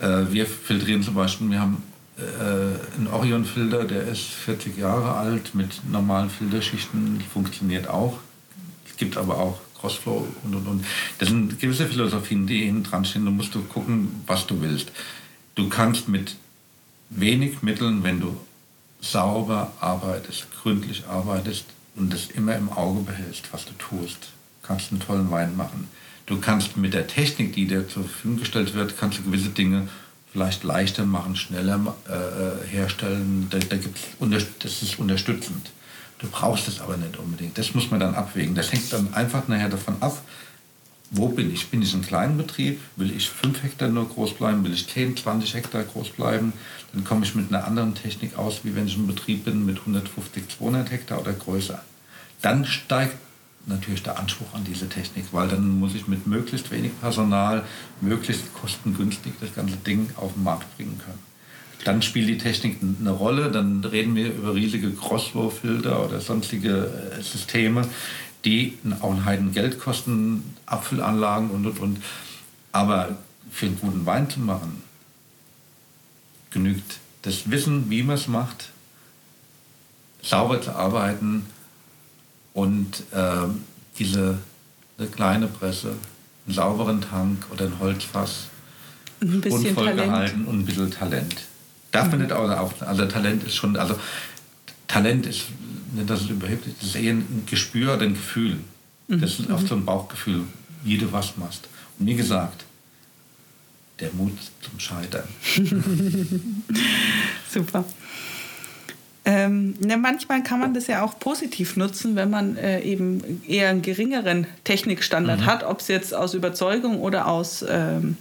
äh, wir filtrieren zum Beispiel, wir haben äh, einen Orion-Filter, der ist 40 Jahre alt, mit normalen Filterschichten, funktioniert auch. Es gibt aber auch Crossflow und und und. Das sind gewisse Philosophien, die hinten dran stehen. Da musst du gucken, was du willst. Du kannst mit wenig Mitteln, wenn du sauber arbeitest, gründlich arbeitest und das immer im Auge behältst, was du tust, kannst einen tollen Wein machen. Du kannst mit der Technik, die dir zur Verfügung gestellt wird, kannst du gewisse Dinge vielleicht leichter machen, schneller äh, äh herstellen. Da, da gibt's, das ist unterstützend. Du brauchst es aber nicht unbedingt. Das muss man dann abwägen. Das hängt dann einfach nachher davon ab, wo bin ich? Bin ich ein kleiner Betrieb? Will ich 5 Hektar nur groß bleiben? Will ich 10, 20 Hektar groß bleiben? Dann komme ich mit einer anderen Technik aus, wie wenn ich ein Betrieb bin mit 150, 200 Hektar oder größer. Dann steigt natürlich der Anspruch an diese Technik, weil dann muss ich mit möglichst wenig Personal möglichst kostengünstig das ganze Ding auf den Markt bringen können. Dann spielt die Technik eine Rolle, dann reden wir über riesige Crossflow-Filter oder sonstige äh, Systeme, die auch einen Heiden Geld kosten, Abfüllanlagen und und und. Aber für einen guten Wein zu machen, genügt das Wissen, wie man es macht, sauber zu arbeiten und äh, diese eine kleine Presse, einen sauberen Tank oder ein Holzfass ein bisschen und gehalten und ein bisschen Talent. Darf man mhm. nicht außer auch, also Talent ist schon, also Talent ist nicht, dass es überheblich ist, ist eher ein Gespür oder ein Gefühl. Mhm. Das ist oft so ein Bauchgefühl, wie du was machst. Und wie gesagt, der Mut zum Scheitern. Super. Ähm, ne, manchmal kann man das ja auch positiv nutzen, wenn man äh, eben eher einen geringeren Technikstandard mhm. hat, ob es jetzt aus Überzeugung oder aus ähm,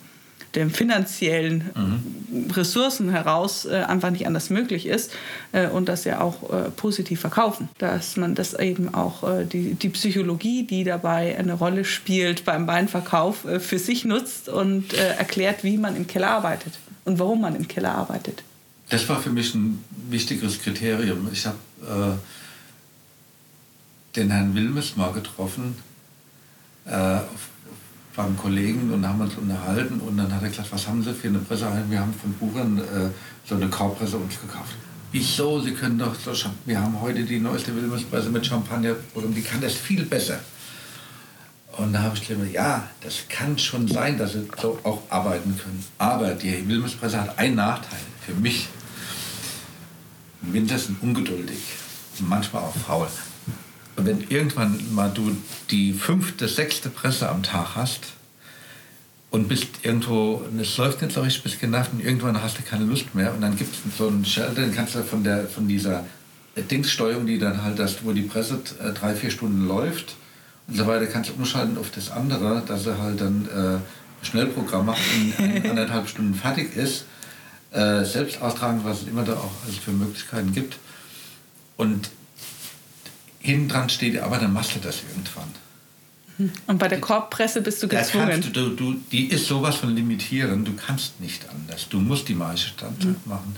den finanziellen mhm. Ressourcen heraus äh, einfach nicht anders möglich ist äh, und das ja auch äh, positiv verkaufen. Dass man das eben auch äh, die, die Psychologie, die dabei eine Rolle spielt beim Weinverkauf, äh, für sich nutzt und äh, erklärt, wie man im Keller arbeitet und warum man im Keller arbeitet. Das war für mich ein wichtiges Kriterium. Ich habe den Herrn Wilmes mal getroffen auf beim Kollegen und haben uns unterhalten und dann hat er gesagt, was haben Sie für eine Presse? Wir haben von Buchern äh, so eine Kaupresse uns gekauft. Wieso? Sie können doch so, wir haben heute die neueste Wilmerspresse mit Champagner die kann das viel besser. Und da habe ich gesagt, ja, das kann schon sein, dass sie so auch arbeiten können. Aber die Wilmerspresse hat einen Nachteil für mich. Sind ungeduldig manchmal auch faul wenn irgendwann mal du die fünfte, sechste Presse am Tag hast und bist irgendwo, es läuft nicht so richtig, bist genervt und irgendwann hast du keine Lust mehr und dann gibt es so einen Schalter, den kannst du von, der, von dieser Dingssteuerung, die dann halt, das, wo die Presse äh, drei, vier Stunden läuft und so weiter, kannst du umschalten auf das andere, dass er halt dann äh, Schnellprogramm macht und anderthalb Stunden fertig ist. Äh, selbst austragen, was es immer da auch also für Möglichkeiten gibt. Und hinten dran steht, aber dann machst du das irgendwann. Und bei der Korbpresse bist du gezwungen. Du, du, die ist sowas von limitierend, du kannst nicht anders. Du musst die Maische Standard mhm. machen.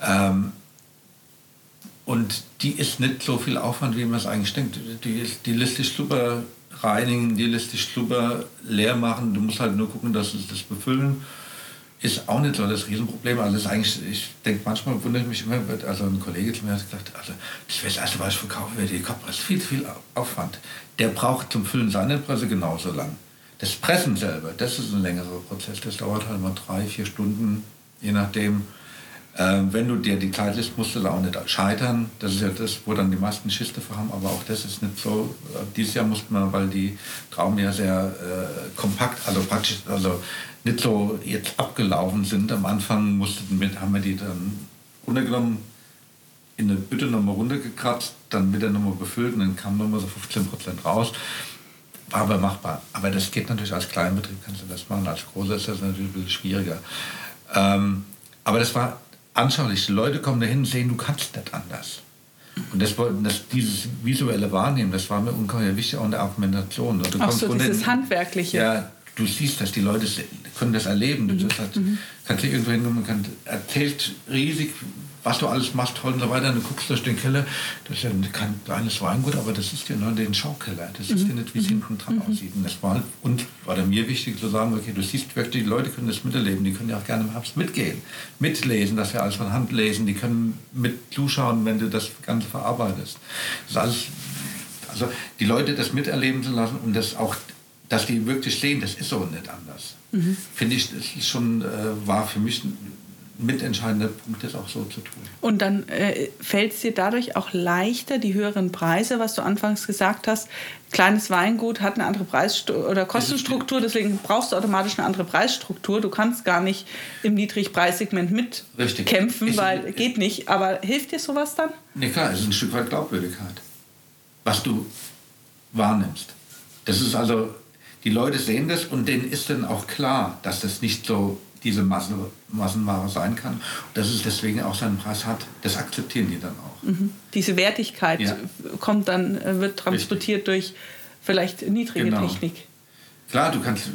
Ähm, und die ist nicht so viel Aufwand, wie man es eigentlich denkt. Die, die lässt sich super reinigen, die lässt sich super leer machen. Du musst halt nur gucken, dass sie das befüllen ist auch nicht so das Riesenproblem. Also das ist eigentlich, ich denke manchmal wundert mich immer, also ein Kollege zu mir hat gesagt, also das wäre das erste, was ich verkaufen werde, die Kopfpresse, viel, viel Aufwand. Der braucht zum Füllen seiner Presse genauso lang. Das Pressen selber, das ist ein längerer Prozess, das dauert halt mal drei, vier Stunden, je nachdem. Ähm, wenn du dir die Zeit lässt, musst du da auch nicht scheitern. Das ist ja das, wo dann die meisten Schiste für haben, aber auch das ist nicht so. Dieses Jahr mussten wir, weil die Trauben ja sehr äh, kompakt, also praktisch, also nicht so jetzt abgelaufen sind. Am Anfang mussten mit, haben wir die dann runtergenommen, in eine Bütte nochmal runtergekratzt, dann wieder nochmal befüllt und dann kam nochmal so 15 Prozent raus. War aber machbar. Aber das geht natürlich als Kleinbetrieb, kannst du das machen. Als Großer ist das natürlich ein bisschen schwieriger. Ähm, aber das war anschaulich. Die Leute kommen dahin und sehen, du kannst nicht anders. Und das, das, dieses visuelle Wahrnehmen, das war mir ungeheuer wichtig, auch in der Argumentation. Du Auch so dieses Handwerkliche. Ja, du siehst dass die Leute können das erleben. Du mhm. halt, mhm. kannst irgendwo hingehen, man kann, erzählt riesig, was du alles machst, toll und so weiter. Und du guckst durch den Keller, das ist ja kein kleines Weingut, aber das ist ja nur den Schaukeller. Das ist ja mhm. nicht, wie es hinten dran mhm. aussieht. Und das war, und war da mir wichtig zu sagen, okay, du siehst wirklich, die Leute können das miterleben, die können ja auch gerne im Herbst mitgehen, mitlesen, dass wir alles von Hand lesen, die können mit zuschauen, wenn du das Ganze verarbeitest. Das ist alles, also die Leute das miterleben zu lassen und das auch dass die wirklich sehen, das ist so nicht anders. Mhm. Finde ich, das ist schon, äh, war für mich mitentscheidender Punkt, das auch so zu tun. Und dann äh, fällt es dir dadurch auch leichter, die höheren Preise, was du anfangs gesagt hast. Kleines Weingut hat eine andere Preis- oder Kostenstruktur, deswegen brauchst du automatisch eine andere Preisstruktur. Du kannst gar nicht im Niedrigpreissegment mitkämpfen, weil ist, geht nicht. Aber hilft dir sowas dann? Ne, klar, es ist ein Stück weit Glaubwürdigkeit, was du wahrnimmst. Das ist also, die Leute sehen das und denen ist dann auch klar, dass das nicht so diese Massen, Massenware sein kann. Und dass es deswegen auch seinen Preis hat, das akzeptieren die dann auch. Mhm. Diese Wertigkeit ja. kommt dann, äh, wird transportiert Richtig. durch vielleicht niedrige genau. Technik. Klar, du kannst,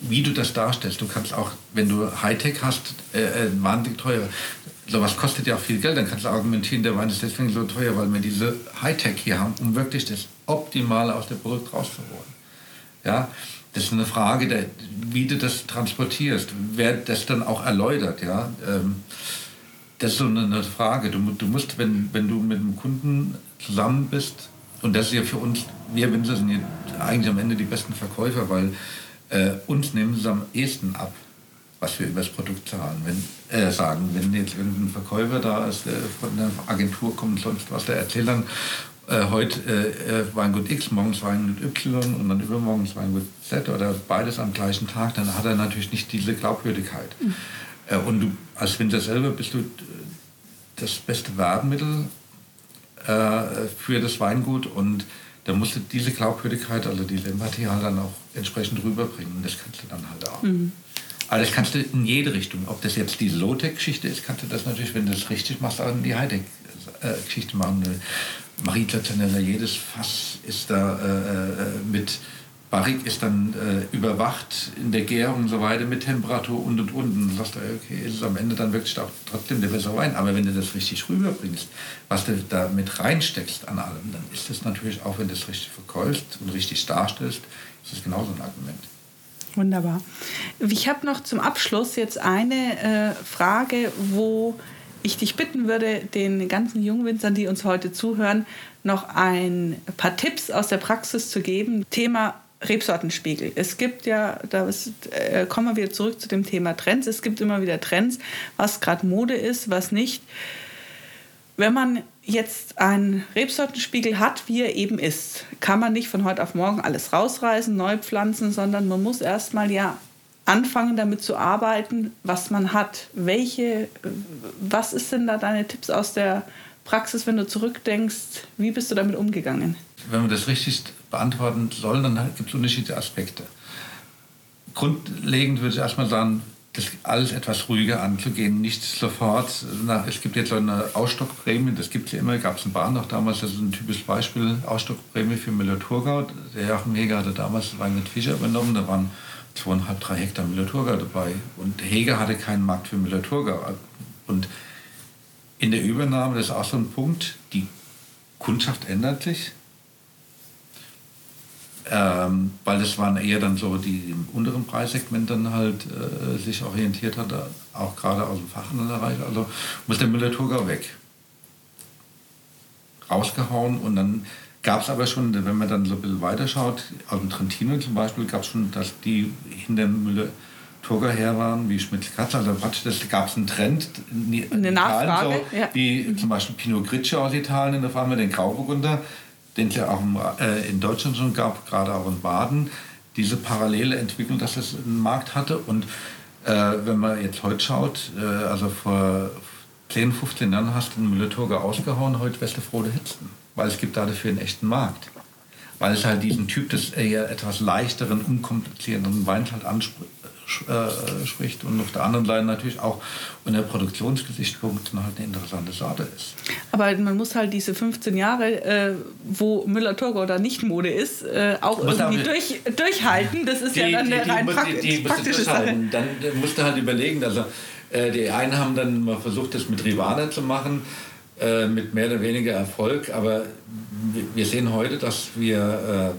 wie du das darstellst, du kannst auch, wenn du Hightech hast, äh, äh, wahnsinnig teuer. Sowas kostet ja auch viel Geld, dann kannst du argumentieren, der Wein ist deswegen so teuer, weil wir diese Hightech hier haben, um wirklich das Optimale aus dem Produkt rauszuholen. Ja, das ist eine Frage, der, wie du das transportierst, wer das dann auch erläutert. Ja? Ähm, das ist so eine Frage. Du, du musst, wenn, wenn du mit einem Kunden zusammen bist, und das ist ja für uns, wir Winzer sind ja eigentlich am Ende die besten Verkäufer, weil äh, uns nehmen sie am ehesten ab, was wir über das Produkt zahlen, wenn, äh, sagen. Wenn jetzt irgendein Verkäufer da ist, äh, von der Agentur kommt sonst was, der erzählt dann, äh, heute äh, äh, Weingut X, morgens Weingut Y und dann übermorgen Weingut Z oder beides am gleichen Tag, dann hat er natürlich nicht diese Glaubwürdigkeit. Mhm. Äh, und du als Winzer selber bist du äh, das beste Werbemittel für das Weingut und da musst du diese Glaubwürdigkeit, also diese Empathie halt dann auch entsprechend rüberbringen. Das kannst du dann halt auch. Mhm. Aber das kannst du in jede Richtung. Ob das jetzt diese Low-Tech-Geschichte ist, kannst du das natürlich, wenn du das richtig machst, auch in die High-Tech-Geschichte machen. Marie Clatenella, jedes Fass ist da äh, äh, mit Barrik ist dann äh, überwacht in der Gärung und so weiter mit Temperatur und und und. Und du sagst, okay, ist es am Ende dann wirklich auch trotzdem der bessere Wein. Aber wenn du das richtig rüberbringst, was du da mit reinsteckst an allem, dann ist das natürlich auch, wenn du es richtig verkaufst und richtig darstellst, ist das genauso ein Argument. Wunderbar. Ich habe noch zum Abschluss jetzt eine äh, Frage, wo ich dich bitten würde, den ganzen Jungwinzern, die uns heute zuhören, noch ein paar Tipps aus der Praxis zu geben. Thema Rebsortenspiegel. Es gibt ja, da ist, äh, kommen wir wieder zurück zu dem Thema Trends. Es gibt immer wieder Trends, was gerade Mode ist, was nicht. Wenn man jetzt einen Rebsortenspiegel hat, wie er eben ist, kann man nicht von heute auf morgen alles rausreißen, neu pflanzen, sondern man muss erstmal ja anfangen damit zu arbeiten, was man hat. Welche, was ist denn da deine Tipps aus der Praxis, wenn du zurückdenkst? Wie bist du damit umgegangen? Wenn man das richtig beantworten soll, dann gibt es unterschiedliche Aspekte. Grundlegend würde ich erstmal sagen, das alles etwas ruhiger anzugehen, nicht sofort. Na, es gibt jetzt so eine Ausstockprämie, das gibt es ja immer, gab es in Bahn noch damals, das ist ein typisches Beispiel, Ausstockprämie für Müller-Thurgau. Der Joachim Heger hatte damals Wein mit Fischer übernommen, da waren zweieinhalb, drei Hektar Müller-Thurgau dabei. Und Heger hatte keinen Markt für Müller-Thurgau. Und in der Übernahme, das ist auch so ein Punkt, die Kundschaft ändert sich. Ähm, weil es waren eher dann so, die im unteren Preissegment dann halt äh, sich orientiert hat, auch gerade aus dem Fachhandelsbereich. Also muss der Müller-Thurgau weg. Rausgehauen und dann gab es aber schon, wenn man dann so ein bisschen weiterschaut, aus dem Trentino zum Beispiel, gab es schon, dass die hinter Müller Turger her waren, wie Schmidt-Katz, also praktisch das gab es einen Trend. In, Eine Nachfrage, so, ja. Wie mhm. zum Beispiel Pinot Grigio aus Italien, da fahren wir den Grauburgunder, den es ja auch äh, in Deutschland schon gab, gerade auch in Baden, diese parallele Entwicklung, dass es einen Markt hatte. Und äh, wenn man jetzt heute schaut, äh, also vor 10, 15 Jahren hast du den Müller-Turger ausgehauen, heute wärst du froh, der Hitzten weil es gibt dafür einen echten Markt. Weil es halt diesen Typ des eher etwas leichteren, unkomplizierten Weins halt anspricht äh, und auf der anderen Seite natürlich auch unter Produktionsgesichtspunkten halt eine interessante Sorte ist. Aber man muss halt diese 15 Jahre, äh, wo Müller-Thurgau da nicht Mode ist, äh, auch irgendwie durch, durchhalten. Das ist die, ja dann die, eine rein die, praktisch, die, praktische Sache. Dann musst du halt überlegen, also äh, die einen haben dann mal versucht, das mit Rivana zu machen, äh, mit mehr oder weniger Erfolg, aber wir sehen heute, dass wir äh,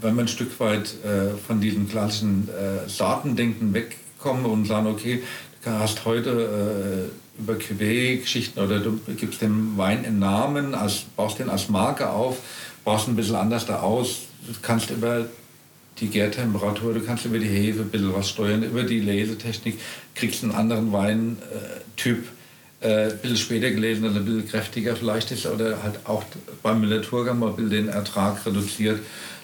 wenn wir ein Stück weit äh, von diesem klassischen äh, Sortendenken wegkommen und sagen, okay, du hast heute äh, über Cuvée-Geschichten oder du gibst dem Wein einen Namen, als, baust den als Marke auf, baust ein bisschen anders da aus, kannst über die Gärtemperatur, du kannst über die Hefe ein bisschen was steuern, über die Lesetechnik kriegst einen anderen Weintyp, äh, ein bisschen später gelesen, also ein bisschen kräftiger vielleicht ist, oder halt auch beim Müller-Thurgau mal ein bisschen den Ertrag reduziert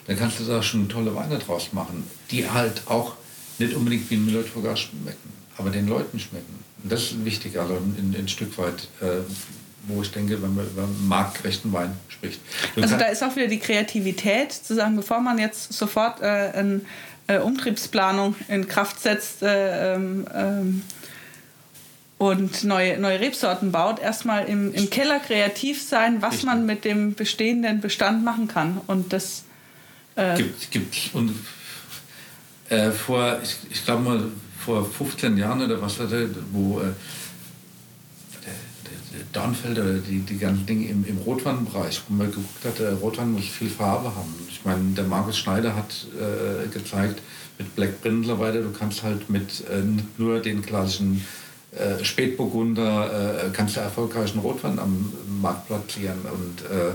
dann kannst du da schon tolle Weine draus machen, die halt auch nicht unbedingt wie ein Müller-Thurgau schmecken, aber den Leuten schmecken. Und das ist wichtig, also ein, ein Stück weit, äh, wo ich denke, wenn man über marktgerechten Wein spricht. Du also da ist auch wieder die Kreativität, zu sagen, bevor man jetzt sofort äh, eine äh, Umtriebsplanung in Kraft setzt, äh, ähm, ähm, und neue, neue Rebsorten baut, erstmal im, im Keller kreativ sein, was man mit dem bestehenden Bestand machen kann. Und das äh, gibt, gibt und äh, vor, ich, ich glaube mal, vor 15 Jahren oder was das, wo äh, der, der, der Dornfelder, die, die ganzen Dinge im, im Rotweinbereich, wo man geguckt hat, der Rotwein muss viel Farbe haben. Ich meine, der Markus Schneider hat äh, gezeigt, mit Black Brindle weiter, du kannst halt mit äh, nicht nur den klassischen äh, Spätburgunder, äh, kannst du erfolgreichen Rotwein am Markt platzieren und äh,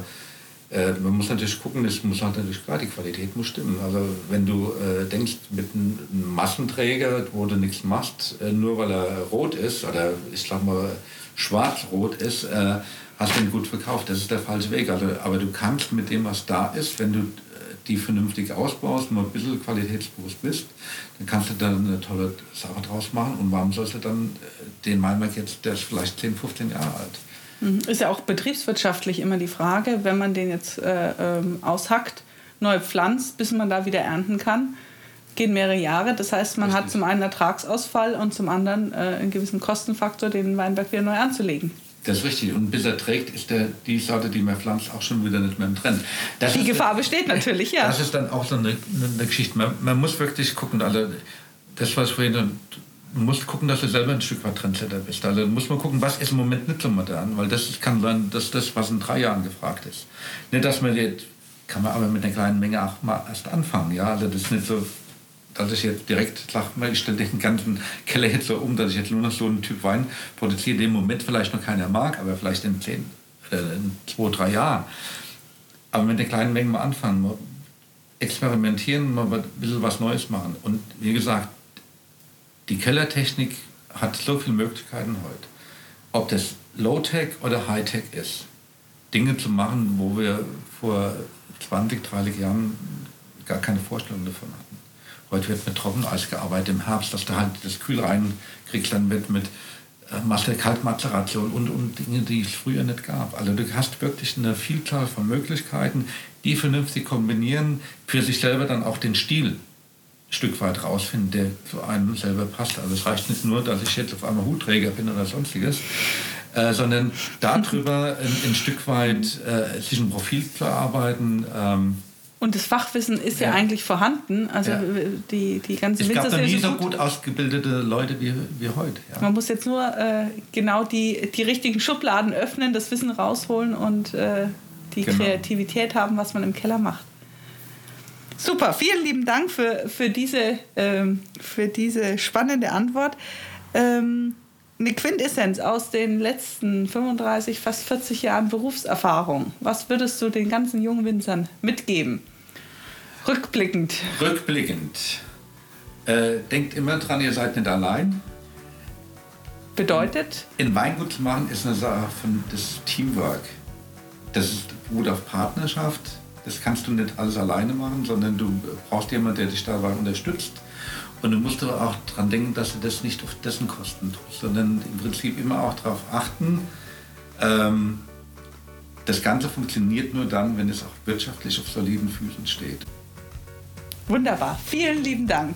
äh, man muss natürlich gucken, es muss halt natürlich klar, die Qualität muss stimmen. Also wenn du äh, denkst, mit einem Massenträger, wo du nichts machst, nur weil er rot ist, oder ich sag mal schwarz-rot ist, hast du ihn gut verkauft. Das ist der falsche Weg. Also, aber du kannst mit dem, was da ist, wenn du die vernünftig ausbaust, mal ein bisschen qualitätsbewusst bist, dann kannst du da eine tolle Sache draus machen. Und warum sollst du dann äh, den Malmark jetzt, der ist vielleicht 10, 15 Jahre alt, Mhm. Ist ja auch betriebswirtschaftlich immer die Frage, wenn man den jetzt äh, ähm, aushackt, neu pflanzt, bis man da wieder ernten kann, gehen mehrere Jahre. Das heißt, man Richtig. hat zum einen Ertragsausfall und zum anderen äh, einen gewissen Kostenfaktor, den Weinberg wieder neu anzulegen. Das ist richtig. Und bis er trägt, ist der, die Sorte, die man pflanzt, auch schon wieder nicht mehr im Trend. Das die Gefahr besteht natürlich, ja. Das ist dann auch so eine, eine Geschichte. Man, man, muss wirklich gucken. Also das, was vorhin du musst gucken, dass du selber ein Stück weit Trendsetter bist. Also muss man gucken, was ist im Moment nicht so modern, weil das kann sein, dass das, was in drei Jahren gefragt ist. Nicht, dass man jetzt, kann man aber mit einer kleinen Menge auch mal erst anfangen. Ja? Also das ist nicht so, dass ich jetzt direkt sage, ich stelle den ganzen Keller jetzt so um, dass ich jetzt nur noch so einen Typ Wein produziere, den im Moment vielleicht noch keiner mag, aber vielleicht in zehn, äh, in zwei, drei Jahren. Aber mit einer kleinen Menge mal anfangen, mal experimentieren, mal ein bisschen was Neues machen. Und wie gesagt, die Kellertechnik hat so viele Möglichkeiten heute. Ob das Low-Tech oder High-Tech ist. Dinge zu machen, wo wir vor 20, 30 Jahren gar keine Vorstellung davon hatten. Heute wird mit Trockeneis gearbeitet im Herbst, dass du halt das Kühl reinkriegst, dann wird mit äh, Kaltmazeration und, und Dinge, die es früher nicht gab. Also du hast wirklich eine Vielzahl von Möglichkeiten, die vernünftig kombinieren, für sich selber dann auch den Stil Stück weit rausfinden, der zu einem selber passt. Also es reicht nicht nur, dass ich jetzt auf einmal Hutträger bin oder sonstiges, äh, sondern darüber ein, ein Stück weit äh, sich ein Profil zu erarbeiten. Ähm, und das Fachwissen ist ja, ja eigentlich vorhanden. Also ja. die, die ganze Es gab noch nie so gut ausgebildete Leute wie, wie heute. Ja. Man muss jetzt nur äh, genau die, die richtigen Schubladen öffnen, das Wissen rausholen und äh, die genau. Kreativität haben, was man im Keller macht. Super, vielen lieben Dank für, für, diese, ähm, für diese spannende Antwort. Ähm, eine Quintessenz aus den letzten 35, fast 40 Jahren Berufserfahrung. Was würdest du den ganzen jungen Winzern mitgeben? Rückblickend. Rückblickend. Äh, denkt immer dran, ihr seid nicht allein. Bedeutet? In Weingut zu machen ist eine Sache von das Teamwork. Das ist gut auf Partnerschaft das kannst du nicht alles alleine machen, sondern du brauchst jemanden, der dich dabei unterstützt. Und du musst auch daran denken, dass du das nicht auf dessen Kosten tust, sondern im Prinzip immer auch darauf achten, ähm, das Ganze funktioniert nur dann, wenn es auch wirtschaftlich auf soliden Füßen steht. Wunderbar. Vielen lieben Dank.